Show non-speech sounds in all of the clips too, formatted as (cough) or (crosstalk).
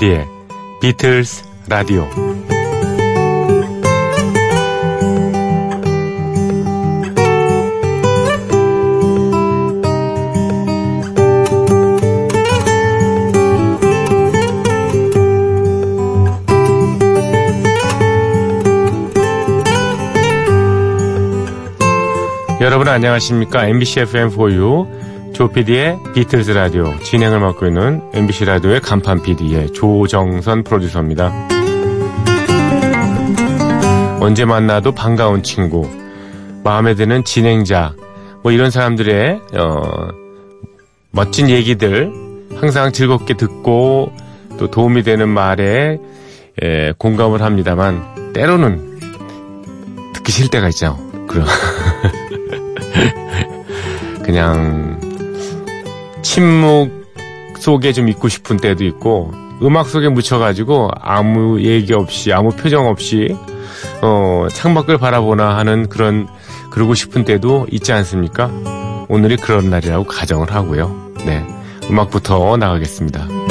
조피디의 비틀스 라디오. 여러분 안녕하십니까? MBC FM4U 조피디의 비틀스 라디오 진행을 맡고 있는 MBC 라디오의 간판 PD의 조정선 프로듀서입니다. 언제 만나도 반가운 친구, 마음에 드는 진행자, 뭐 이런 사람들의 어, 멋진 얘기들 항상 즐겁게 듣고 또 도움이 되는 말에 에, 공감을 합니다만 때로는 듣기 싫을 때가 있죠. 그럼 (laughs) 그냥 침묵 속에 좀 있고 싶은 때도 있고 음악 속에 묻혀가지고 아무 얘기 없이 아무 표정 없이 어, 창밖을 바라보나 하는 그런 그러고 싶은 때도 있지 않습니까? 오늘이 그런 날이라고 가정을 하고요. 네, 음악부터 나가겠습니다.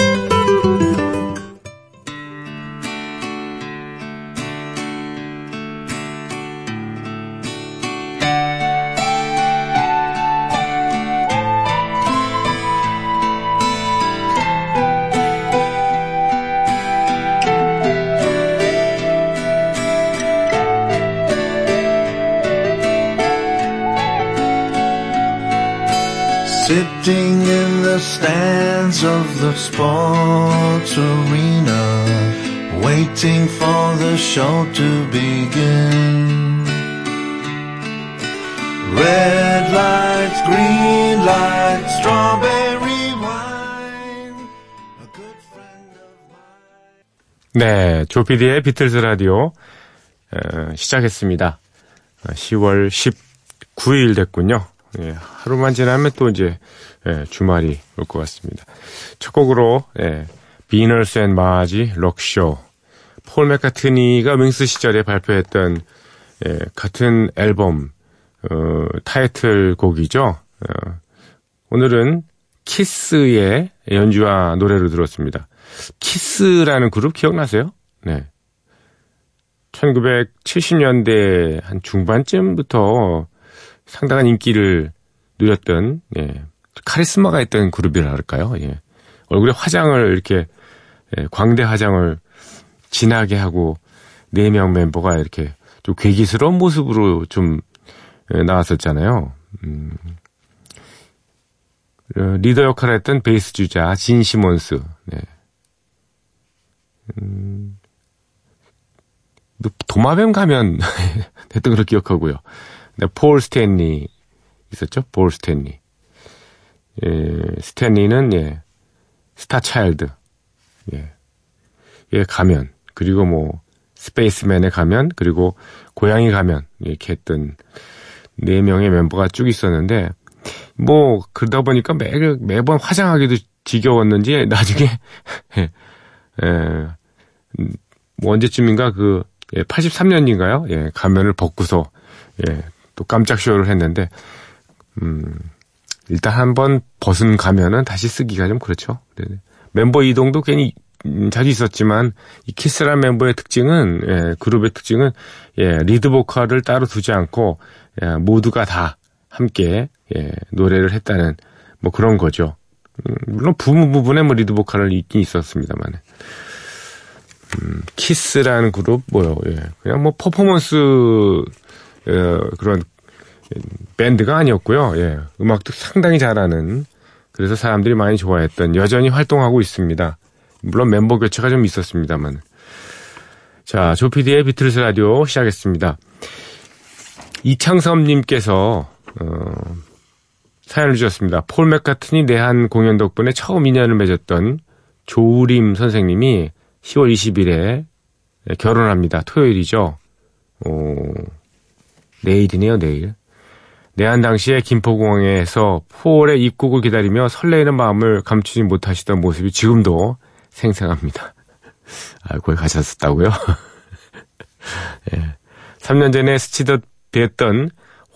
Stands of the sports arena, waiting for the show to begin. Red lights, green lights, strawberry wine. A good friend of mine. 네, 조피디의 비틀즈 라디오 어, 시작했습니다. 어, 10월 19일 됐군요. 예, 하루만 지나면 또 이제 예, 주말이 올 것 같습니다. 첫 곡으로 예, Venus and Mars Rock Show 폴 맥카트니가 윙스 시절에 발표했던 예, 같은 앨범 어, 타이틀곡이죠. 어, 오늘은 키스의 연주와 노래로 들었습니다. 키스라는 그룹 기억나세요? 네. 1970년대 한 중반쯤부터 상당한 인기를 누렸던 예, 카리스마가 있던 그룹이라 할까요? 예. 얼굴에 화장을 이렇게 예, 광대 화장을 진하게 하고 네 명 멤버가 이렇게 좀 괴기스러운 모습으로 좀 예, 나왔었잖아요. 음. 어, 리더 역할을 했던 베이스 주자 진 시몬스. 네. 음, 도마뱀 가면 (laughs) 했던 걸로 기억하고요. 네, 폴 스탠리 있었죠? 폴 스탠리. 예, 스탠리는 예, Starchild. 예. 예, 가면. 그리고 뭐 Spaceman에 가면 그리고 고양이 가면 이렇게 했던 네 명의 멤버가 쭉 있었는데 뭐 그러다 보니까 매 매번 화장하기도 지겨웠는지 (laughs) 나중에 예, 음, 뭐 언제쯤인가 그 예, 83년인가요? 예, 가면을 벗고서 예, 또 깜짝 쇼를 했는데 음, 일단 한번 벗은 가면은 다시 쓰기가 좀 그렇죠. 네네. 멤버 이동도 괜히 음, 자주 있었지만 이 키스란 멤버의 특징은 예, 그룹의 특징은 예, 리드 보컬을 따로 두지 않고 예, 모두가 다 함께 예, 노래를 했다는 뭐 그런 거죠. 음, 물론 부분 부분에 뭐 리드 보컬을 있긴 있었습니다만. 음, 키스라는 그룹 뭐요? 예. 그냥 뭐 퍼포먼스 어, 그런 밴드가 아니었고요. 예. 음악도 상당히 잘하는 그래서 사람들이 많이 좋아했던 여전히 활동하고 있습니다. 물론 멤버 교체가 좀 있었습니다만. 자, 조피디의 비틀스 라디오 시작했습니다. 이창섭님께서 어, 사연을 주셨습니다. 폴 맥카트니 내한 공연 덕분에 처음 인연을 맺었던 조우림 선생님이 10월 20일에 결혼합니다. 토요일이죠. 어, 내일이네요, 내일. 내한 당시에 김포공항에서 폴의 입국을 기다리며 설레이는 마음을 감추지 못하시던 모습이 지금도 생생합니다. (laughs) 아, 거기 가셨었다고요? (laughs) 예. 3년 전에 스치듯 뵀던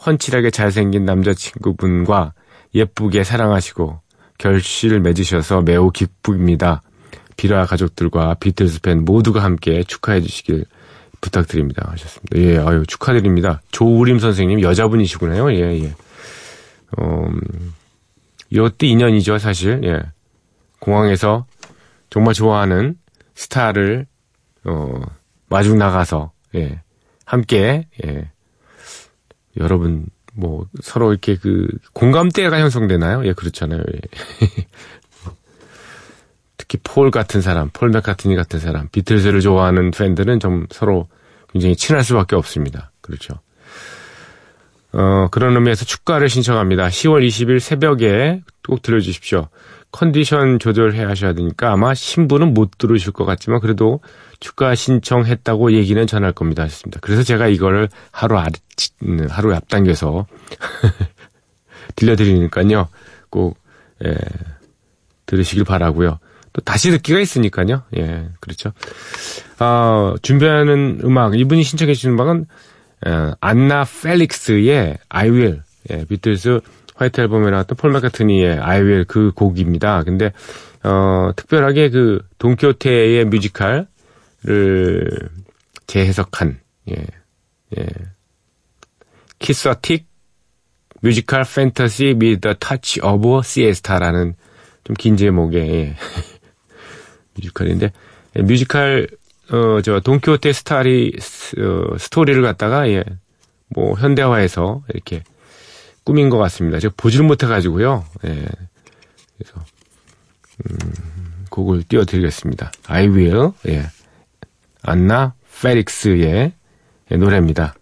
훤칠하게 잘생긴 남자친구분과 예쁘게 사랑하시고 결실을 맺으셔서 매우 기쁩니다. 비라 가족들과 비틀스 팬 모두가 함께 축하해 주시길 부탁드립니다. 하셨습니다. 예, 아유, 축하드립니다. 조우림 선생님, 여자분이시구나요. 예, 예. 어, 이것도 인연이죠, 사실. 예. 공항에서 정말 좋아하는 스타를, 어, 마중 나가서, 예. 함께, 예. 여러분, 뭐, 서로 이렇게 그, 공감대가 형성되나요? 예, 그렇잖아요. 예. (laughs) 특히 폴 같은 사람, 폴 맥카트니 같은 사람, 비틀즈를 좋아하는 팬들은 좀 서로 굉장히 친할 수밖에 없습니다. 그렇죠. 어, 그런 의미에서 축가를 신청합니다. 10월 20일 새벽에 꼭 들려주십시오. 컨디션 조절해 하셔야 되니까 아마 신부는 못 들으실 것 같지만 그래도 축가 신청했다고 얘기는 전할 겁니다. 하셨습니다. 그래서 제가 이거를 하루 아, 하루 앞당겨서 (laughs) 들려드리니까요. 꼭, 예, 들으시길 바라고요 또 다시 듣기가 있으니까요. 예, 그렇죠. 어, 준비하는 음악, 이분이 신청해 주신 음악은 어, 안나 펠릭스의 I Will, 예, 비틀스 화이트 앨범에 나왔던 폴 마카트니의 I Will 그 곡입니다. 근데 어, 특별하게 그 돈키호테의 뮤지컬을 재해석한 예, 예, 키스와 틱 뮤지컬 팬터시 미더 타치 오브 시에스타라는 좀 긴 제목의 예. 뮤지컬인데 예, 뮤지컬 어 저 돈키호테 스타리 어, 스토리를 갖다가 예. 뭐 현대화해서 이렇게 꾸민 것 같습니다. 제가 보지를 못해 가지고요. 예. 그래서 음, 곡을 띄워 드리겠습니다. I Will 예. 안나 페릭스의 노래입니다.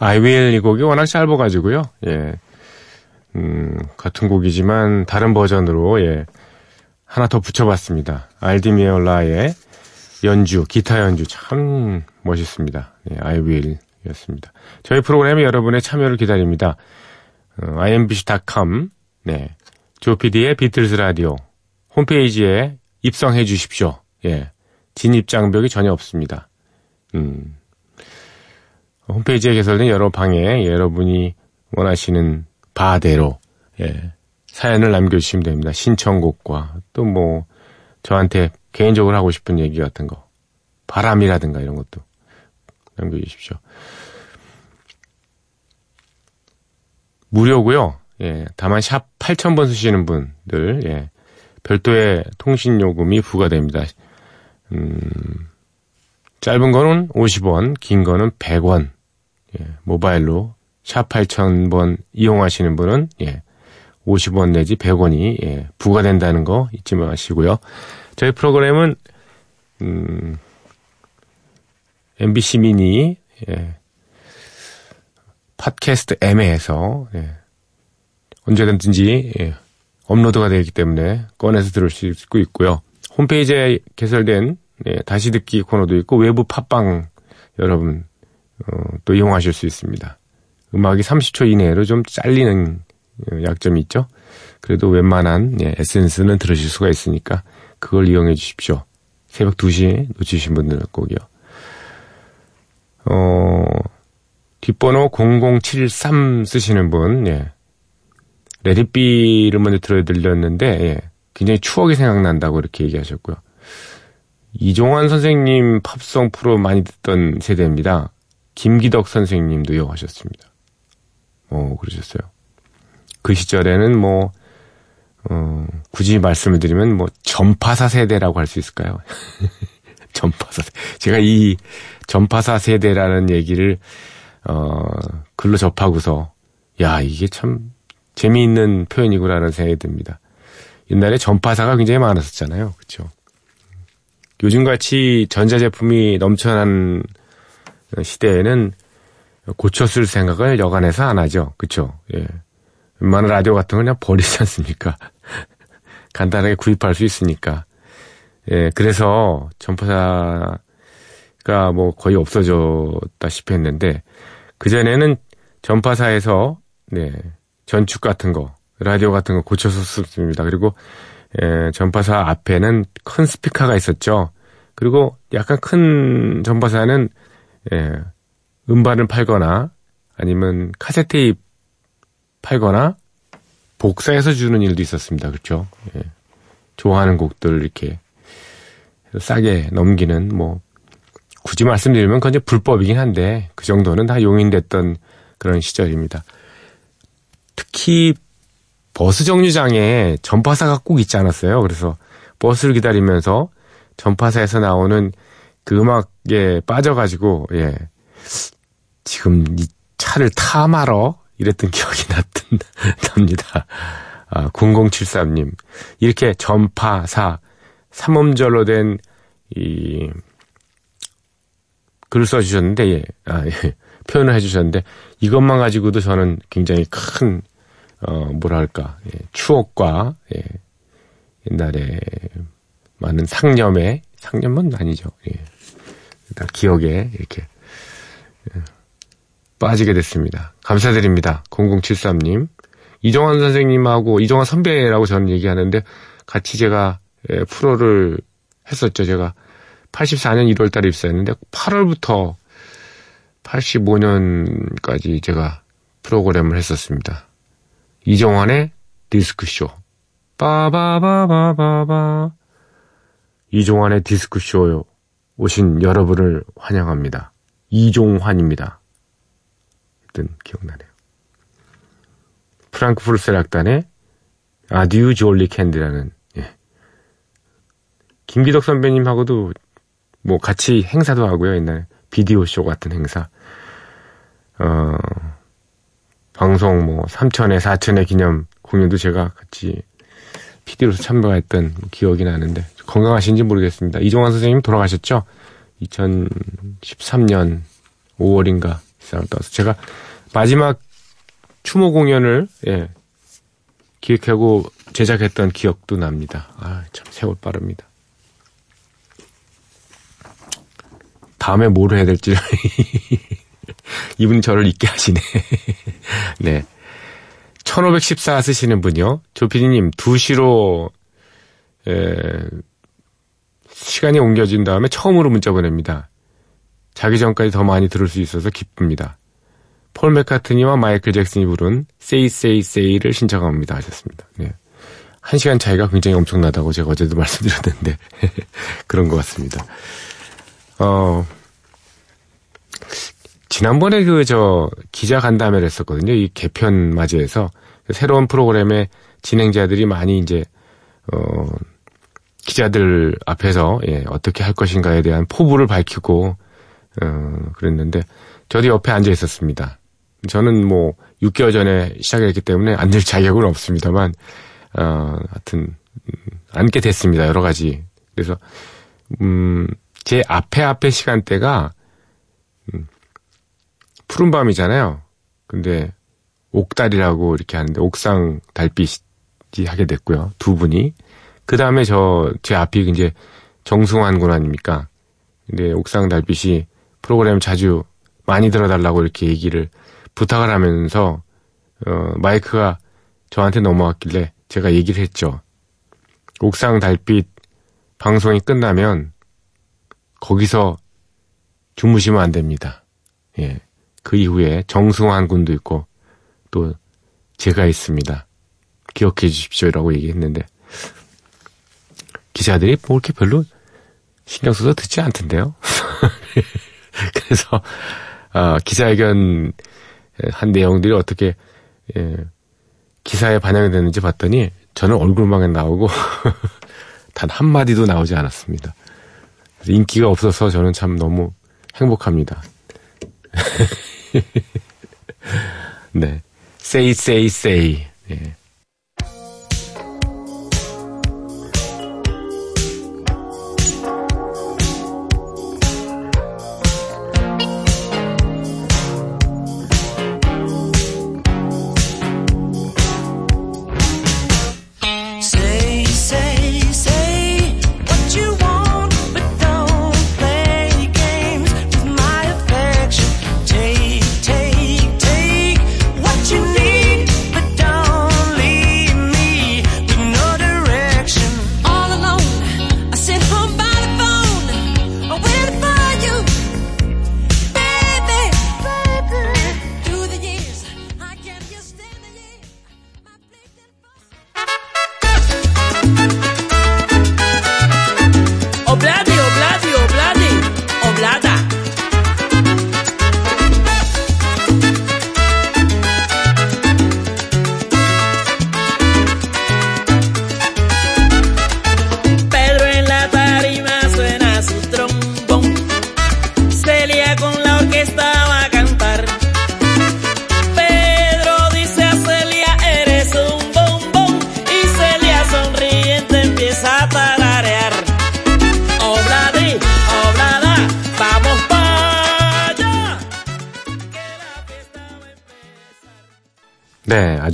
I will 이 곡이 워낙 짧아가지고요. 예. 음, 같은 곡이지만 다른 버전으로, 예. 하나 더 붙여봤습니다. 알디미올라의 연주, 기타 연주 참 멋있습니다. 예, I will 이었습니다. 저희 프로그램에 여러분의 참여를 기다립니다. 어, imbc.com, 네. 조피디의 비틀스 라디오 홈페이지에 입성해 주십시오. 예. 진입 장벽이 전혀 없습니다. 음. 홈페이지에 개설된 여러 방에 여러분이 원하시는 바대로 예, 사연을 남겨주시면 됩니다. 신청곡과 또 뭐 저한테 개인적으로 하고 싶은 얘기 같은 거 바람이라든가 이런 것도 남겨주십시오. 무료고요. 예, 다만 샵 8000번 쓰시는 분들 예, 별도의 통신 요금이 부과됩니다. 음, 짧은 거는 50원, 긴 거는 100원 예, 모바일로 샵 8000번 이용하시는 분은 예, 50원 내지 100원이 예, 부과된다는 거 잊지 마시고요. 저희 프로그램은 음, MBC 미니 예, 팟캐스트 M에서 예, 언제든지 예, 업로드가 되기 때문에 꺼내서 들을 수 있고 홈페이지에 개설된 예, 다시 듣기 코너도 있고 외부 팟빵 여러분 어, 또 이용하실 수 있습니다. 음악이 30초 이내로 좀 잘리는 어, 약점이 있죠. 그래도 웬만한 예, 에센스는 들으실 수가 있으니까 그걸 이용해 주십시오. 새벽 2시에 놓치신 분들 꼭이요. 어, 뒷번호 0073 쓰시는 분, 예. Let It Be를 먼저 들려드렸는데, 예. 굉장히 추억이 생각난다고 이렇게 얘기하셨고요. 이종환 선생님 팝송 프로 많이 듣던 세대입니다. 김기덕 선생님도 이어가셨습니다. 어, 그러셨어요. 그 시절에는 뭐, 어, 굳이 말씀을 드리면 뭐, 전파사 세대라고 할 수 있을까요? (laughs) 전파사. 제가 이 전파사 세대라는 얘기를, 어, 글로 접하고서, 야, 이게 참 재미있는 표현이구나라는 생각이 듭니다. 옛날에 전파사가 굉장히 많았었잖아요. 그쵸? 요즘같이 전자제품이 넘쳐난 시대에는 쓸 생각을 여간해서 안 하죠. 그쵸? 예. 웬만한 라디오 같은 거 그냥 버리지 않습니까? (laughs) 간단하게 구입할 수 있으니까. 예, 그래서 전파사가 뭐 거의 없어졌다시피 했는데, 그전에는 전파사에서, 네, 전축 같은 거, 라디오 같은 거 고쳐서 썼습니다. 그리고 예, 전파사 앞에는 큰 스피커가 있었죠. 그리고 약간 큰 전파사는 예, 음반을 팔거나 아니면 카세트 팔거나 복사해서 주는 일도 있었습니다. 그렇죠? 예, 좋아하는 곡들 이렇게 싸게 넘기는 뭐 굳이 말씀드리면 그건 이제 불법이긴 한데 그 정도는 다 용인됐던 그런 시절입니다. 특히 버스 정류장에 전파사가 꼭 있지 않았어요. 그래서 버스를 기다리면서 전파사에서 나오는 그 음악에 빠져가지고, 예. 지금 이 차를 타 말어? 이랬던 (laughs) 기억이 났던, 납니다. 아, 0073님. 이렇게 전파사, 삼음절로 된, 이, 글을 써주셨는데, 예. 아, 예. 표현을 해주셨는데, 이것만 가지고도 저는 굉장히 큰 어, 뭐랄까, 예, 추억과, 예, 옛날에 많은 상념에, 상념은 아니죠. 예. 다 기억에 이렇게 예, 빠지게 됐습니다. 감사드립니다. 0073님. 이정환 선생님하고, 이정환 선배라고 저는 얘기하는데, 같이 제가 예, 프로를 했었죠. 제가 84년 1월 달에 입사했는데, 8월부터 85년까지 제가 프로그램을 했었습니다. 이종환의 디스크쇼. 빠바바바바바. 이종환의 디스크쇼 오신 여러분을 환영합니다. 이종환입니다. 했던 기억나네요. 프랑크푸르트 락단의 아듀 졸리 캔디라는 예. 김기덕 선배님하고도 뭐 같이 행사도 하고요. 옛날 비디오 쇼 같은 행사. 어, 방송 뭐 3천회, 4천회 기념 공연도 제가 같이 PD로서 참가했던 기억이 나는데 건강하신지 모르겠습니다. 이종환 선생님 돌아가셨죠? 2013년 5월인가 이상을 떠서 제가 마지막 추모 공연을 예, 기획하고 제작했던 기억도 납니다. 아, 참 세월 빠릅니다. 다음에 뭘 해야 될지 (laughs) 이분이 저를 잊게 하시네. (laughs) 네. 1514 쓰시는 분이요. 조피디님, 2시로, 에, 시간이 옮겨진 다음에 처음으로 문자 보냅니다. 자기 전까지 더 많이 들을 수 있어서 기쁩니다. 폴 맥카트니와 마이클 잭슨이 부른 Say Say Say를 신청합니다 하셨습니다. 네. 한 시간 차이가 굉장히 엄청나다고 제가 어제도 (laughs) 말씀드렸는데 그런 것 같습니다. 어, 지난번에 그 저 기자 간담회를 했었거든요. 이 개편 맞이해서 새로운 프로그램의 진행자들이 많이 이제 어 기자들 앞에서 예, 어떻게 할 것인가에 대한 포부를 밝히고 어 그랬는데 저도 옆에 앉아 있었습니다. 저는 뭐 6개월 전에 시작했기 때문에 앉을 자격은 없습니다만 어 하여튼 음, 앉게 됐습니다. 여러 가지. 그래서 음 제 앞에 앞에 시간대가 푸른 밤이잖아요. 근데 옥달이라고 이렇게 하는데 옥상 달빛이 하게 됐고요. 두 분이. 그 다음에 저 제 앞이 이제 정승환 군 아닙니까? 근데 옥상 달빛이 프로그램 자주 많이 들어달라고 이렇게 얘기를 부탁을 하면서 어 마이크가 저한테 넘어왔길래 제가 얘기를 했죠. 옥상 달빛 방송이 끝나면 거기서 주무시면 안 됩니다. 예. 그 이후에 정승환 군도 있고 또 제가 있습니다. 기억해 주십시오라고 얘기했는데 기자들이 뭐 이렇게 별로 신경 써서 듣지 않던데요. (laughs) 그래서 아, 기자회견 한 내용들이 어떻게 예, 기사에 반영이 됐는지 봤더니 저는 얼굴망에 나오고 (laughs) 단 한마디도 나오지 않았습니다. 인기가 없어서 저는 참 너무 행복합니다. 네. say, say, say. 예.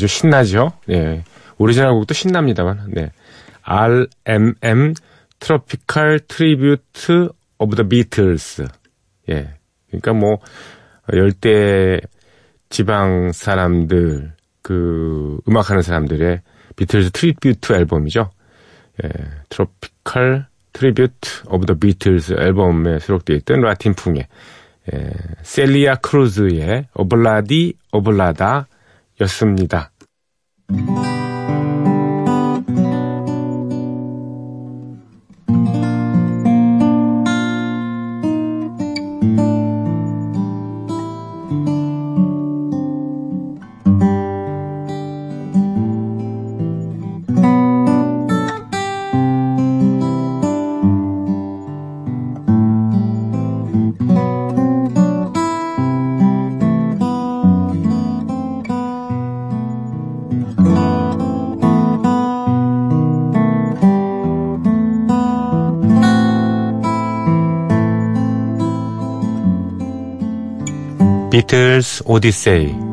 아주 신나죠? 예. 오리지널 곡도 신납니다만, 네. RMM Tropical Tribute of the Beatles. 예. 그러니까 뭐, 열대 지방 사람들, 그, 음악하는 사람들의 비틀즈 tribute 앨범이죠. 예. Tropical Tribute of the Beatles 앨범에 수록되어 있던 라틴풍의, 예. 셀리아 크루즈의 오블라디 오블라다 였습니다. Thank you. 비틀스 오디세이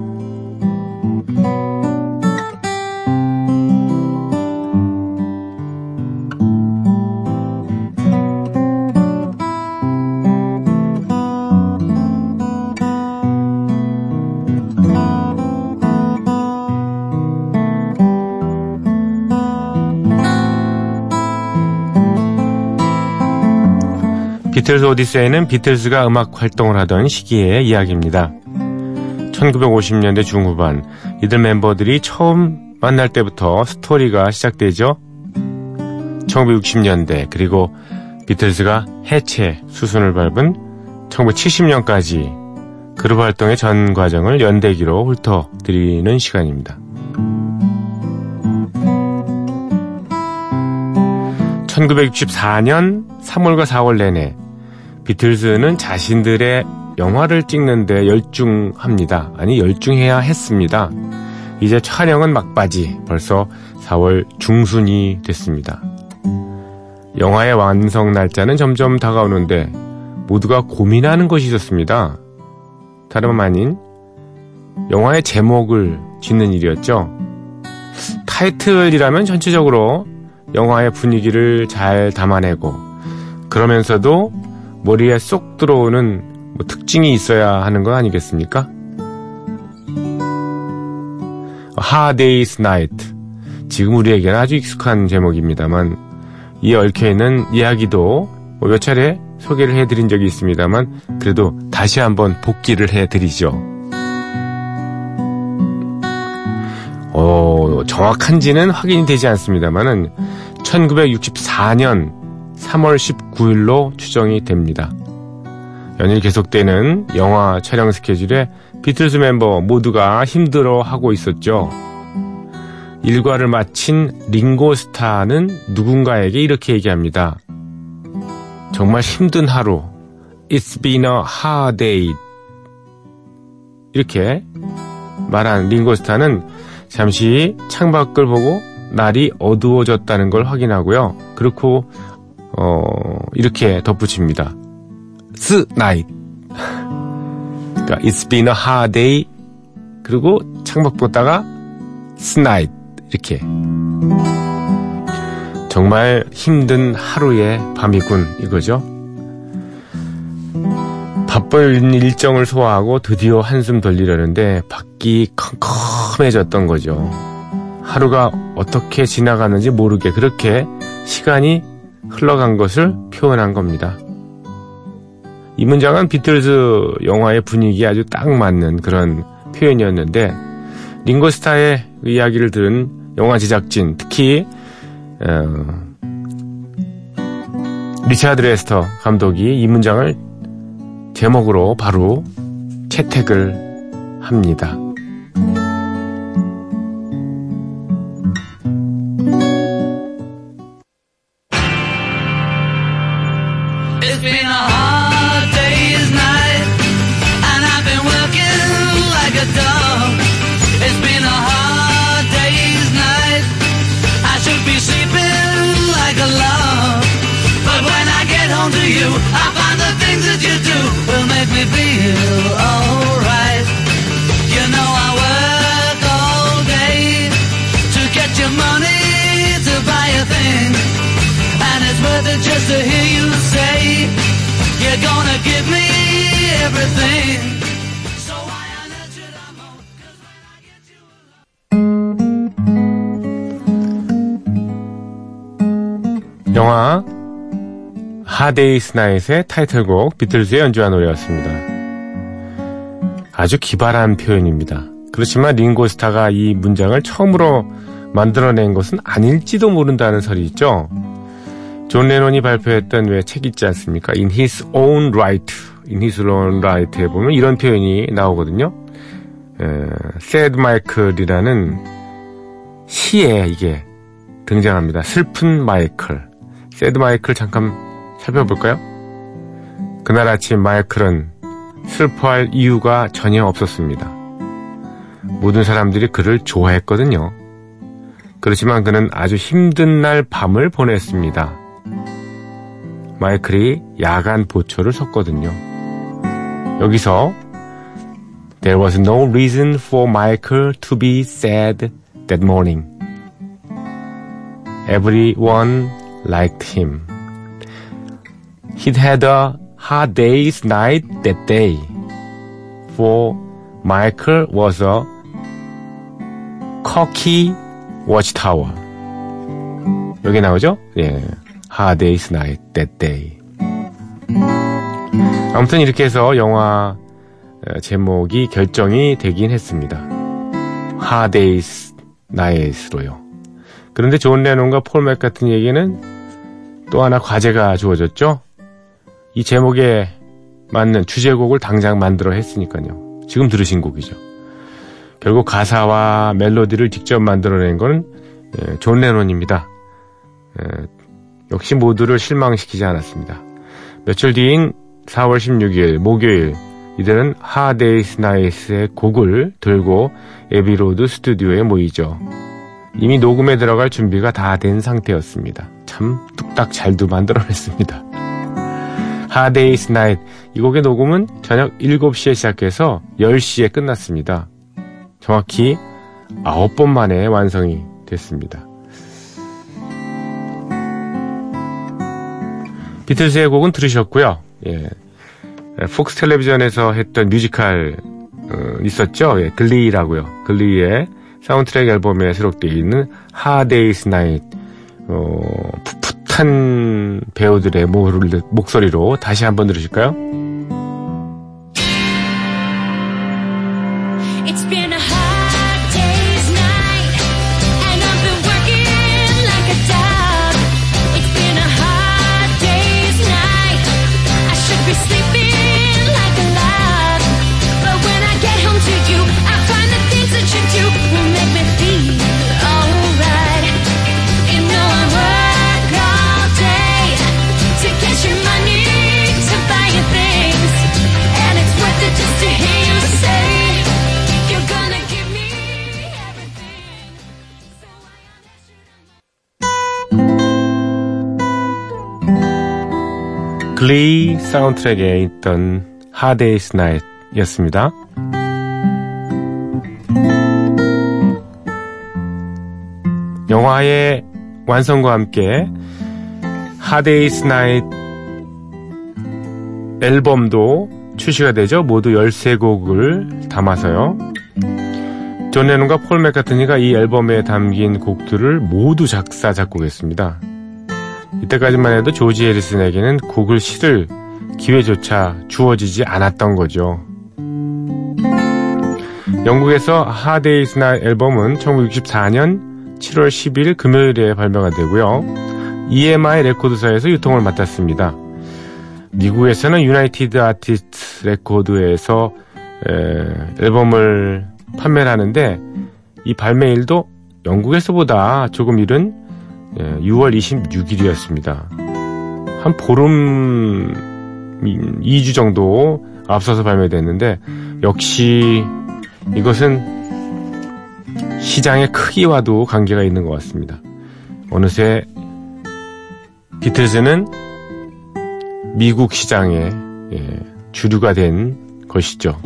비틀스 오디세이는 비틀스가 음악 활동을 하던 시기의 이야기입니다. 1950년대 중후반 이들 멤버들이 처음 만날 때부터 스토리가 시작되죠. 1960년대 그리고 비틀스가 해체 수순을 밟은 1970년까지 그룹 활동의 전 과정을 연대기로 훑어드리는 시간입니다. 1964년 3월과 4월 내내 비틀즈는 자신들의 영화를 찍는데 열중합니다. 아니 열중해야 했습니다. 이제 촬영은 막바지 벌써 4월 중순이 됐습니다. 영화의 완성 날짜는 점점 다가오는데 모두가 고민하는 것이 있었습니다. 다름 아닌 영화의 제목을 짓는 일이었죠. 타이틀이라면 전체적으로 영화의 분위기를 잘 담아내고 그러면서도 머리에 쏙 들어오는 뭐 특징이 있어야 하는 거 아니겠습니까? Hard Day's Night 지금 우리에게는 아주 익숙한 제목입니다.만 이에 얽혀있는 이야기도 뭐몇 차례 소개를 해드린 적이 있습니다만 그래도 다시 한번 복귀를 해드리죠. 어, 정확한지는 확인이 되지 않습니다만은 1964년 3월 19일로 추정이 됩니다. 연일 계속되는 영화 촬영 스케줄에 비틀스 멤버 모두가 힘들어 하고 있었죠. 일과를 마친 링고스타는 누군가에게 이렇게 얘기합니다. 정말 힘든 하루. It's been a hard day. 이렇게 말한 링고스타는 잠시 창밖을 보고 날이 어두워졌다는 걸 확인하고요. 그렇고 어, 이렇게 덧붙입니다. 's night. 그러니까 It's been a hard day. 그리고 창밖 보다가 's night 이렇게 정말 힘든 하루의 밤이군 이거죠. 바쁜 일정을 소화하고 드디어 한숨 돌리려는데 밖이 컴컴해졌던 거죠. 하루가 어떻게 지나가는지 모르게 그렇게 시간이 흘러간 것을 표현한 겁니다. 이 문장은 비틀즈 영화의 분위기에 아주 딱 맞는 그런 표현이었는데 링고스타의 이야기를 들은 영화 제작진 특히 어, 리차드 레스터 감독이 이 문장을 제목으로 바로 채택을 합니다. 영화 Hard Day's Night의 타이틀곡 비틀즈의 연주한 노래였습니다. 아주 기발한 표현입니다. 그렇지만 링고스타가 이 문장을 처음으로 만들어낸 것은 아닐지도 모른다는 설이 있죠. 존 레논이 발표했던 왜 책 있지 않습니까? In His Own Write, In His Own Write에 보면 이런 표현이 나오거든요. 에, Sad Michael이라는 시에 이게 등장합니다. 슬픈 마이클. 새드 마이클 잠깐 살펴볼까요? 그날 아침 마이클은 슬퍼할 이유가 전혀 없었습니다. 모든 사람들이 그를 좋아했거든요. 그렇지만 그는 아주 힘든 날 밤을 보냈습니다. 마이클이 야간 보초를 섰거든요. 여기서 There was no reason for Michael to be sad that morning. Everyone liked him. He'd had a hard day's night that day. For Michael was a cocky watchtower. 여기 나오죠? 예. Hard day's night that day. 아무튼 이렇게 해서 영화 어, 제목이 결정이 되긴 했습니다. Day's night로요. 그런데 존 레논과 폴 맥카트니에게는 또 하나 과제가 주어졌죠. 이 제목에 맞는 주제곡을 당장 만들어 했으니까요. 지금 들으신 곡이죠. 결국 가사와 멜로디를 직접 만들어낸 거는 예, 존 레논입니다. 예, 역시 모두를 실망시키지 않았습니다. 며칠 뒤인 4월 16일 목요일 이들은 Hard Day's Night의 곡을 들고 애비로드 스튜디오에 모이죠. 이미 녹음에 들어갈 준비가 다 된 상태였습니다. 참 뚝딱 잘도 만들어냈습니다. Hard Day's Night 이 곡의 녹음은 저녁 7시에 시작해서 10시에 끝났습니다. 정확히 9번 만에 완성이 됐습니다. 비틀스의 곡은 들으셨고요. 예. 폭스 텔레비전에서 했던 뮤지컬 어, 있었죠. 예, 글리라고요. 글리의 사운드트랙 앨범에 수록되어 있는 Hard Day's Night 어, 풋풋한 배우들의 모- 목소리로 다시 한번 들으실까요? 글리 사운드트랙에 있던 Hard Day's Night 였습니다. 영화의 완성과 함께 Day's Night 앨범도 출시가 되죠. 모두 13곡을 담아서요. 존 레논과 폴 맥카트니가 이 앨범에 담긴 곡들을 모두 작사, 작곡했습니다. 이때까지만 해도 조지 해리슨에게는 곡을 실을 기회조차 주어지지 않았던 거죠. 영국에서 Hard Day's Night 앨범은 1964년 7월 10일 금요일에 발매가 되고요. EMI 레코드사에서 유통을 맡았습니다. 미국에서는 유나이티드 아티스트 레코드에서 에, 앨범을 판매를 하는데 이 발매일도 영국에서보다 조금 이른 예, 6월 26일이었습니다. 한 보름 2주 정도 앞서서 발매됐는데 역시 이것은 시장의 크기와도 관계가 있는 것 같습니다. 어느새 비틀즈는 미국 시장의 예, 주류가 된 것이죠.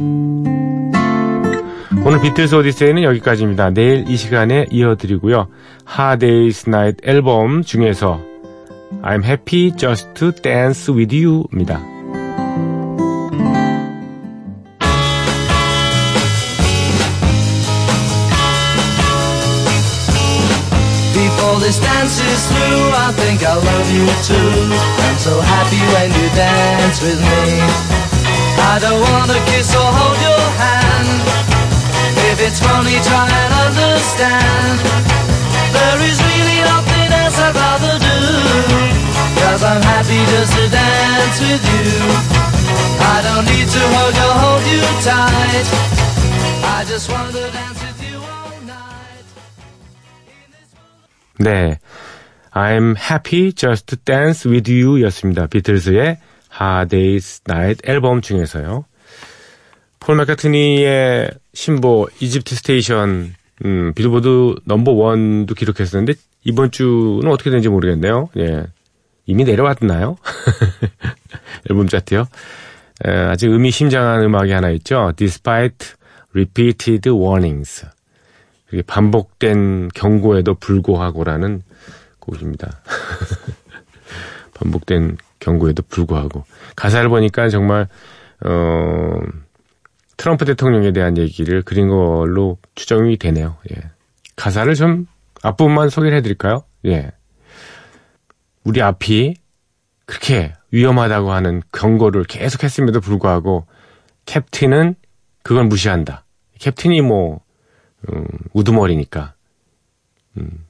오늘 비틀스 오디세이는 여기까지입니다. 내일 이 시간에 이어드리고요. Hard Day's Night 앨범 중에서 I'm Happy Just to Dance With You입니다. Before this dance is through, I think I love you too. I'm so happy when you dance with me. I don't wanna kiss or hold your hand. If it's funny, try and understand. There is really nothing else I'd rather do. Cause I'm happy just to dance with you. I don't need to hug or hold you tight. I just want to dance with you all night. 네. I'm Happy Just to Dance With You 였습니다. 비틀즈의 Hard Day's Night 앨범 중에서요. 폴 맥카트니의 신보 Egypt Station 음, 빌보드 number one도 기록했었는데 이번 주는 어떻게 되는지 모르겠네요. 예. 이미 내려왔나요? (laughs) 앨범 차트요. 에, 아직 의미심장한 음악이 하나 있죠. Despite Repeated Warnings. 이게 반복된 경고에도 불구하고라는 곡입니다. (laughs) 반복된 경고에도 불구하고 가사를 보니까 정말 어 트럼프 대통령에 대한 얘기를 그린 걸로 추정이 되네요. 예. 가사를 좀 앞부분만 소개를 해드릴까요? 예. 우리 앞이 그렇게 위험하다고 하는 경고를 계속 했음에도 불구하고 캡틴은 그걸 무시한다. 캡틴이 뭐 음, 우두머리니까 음,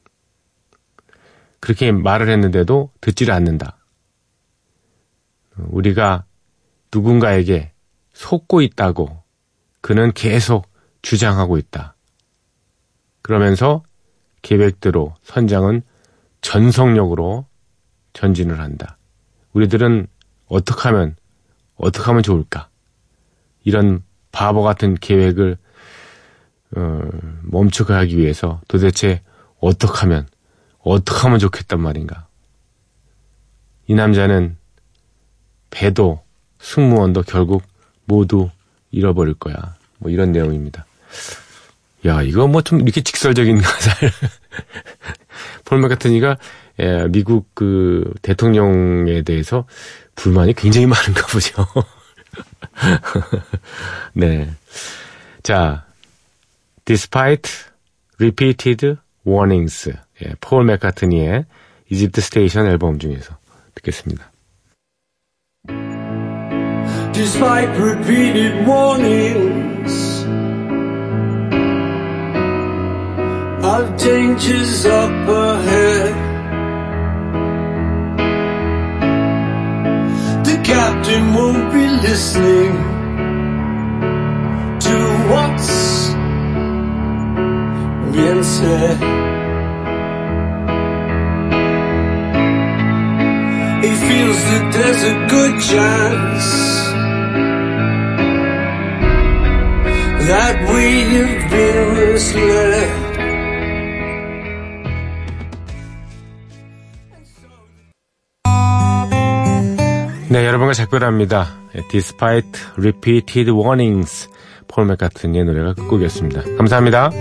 그렇게 말을 했는데도 듣지를 않는다. 어, 우리가 누군가에게 속고 있다고 그는 계속 주장하고 있다. 그러면서 계획대로 선장은 전속력으로 전진을 한다. 우리들은 어떻게 하면 어떻게 하면 좋을까? 이런 바보 같은 계획을 어, 멈춰가기 위해서 도대체 어떻게 하면 어떻게 하면 좋겠단 말인가? 이 남자는 배도 승무원도 결국 모두 잃어버릴 거야. 뭐 이런 내용입니다. 야, 이거 뭐 좀 이렇게 직설적인 (laughs) 가사를. 폴 맥카트니가 예, 미국 그 대통령에 대해서 불만이 굉장히 많은가 보죠. (laughs) 네. 자, Despite Repeated Warnings. 예, 폴 맥카트니의 이집트 스테이션 앨범 중에서 듣겠습니다. Despite repeated warnings. Of dangers up ahead, the captain won't be listening to what's being said. He feels that there's a good chance that we have been misled. 네, 여러분과 작별합니다. Despite Repeated Warnings 폴 맥카트니의 노래가 끝곡이었습니다. 감사합니다.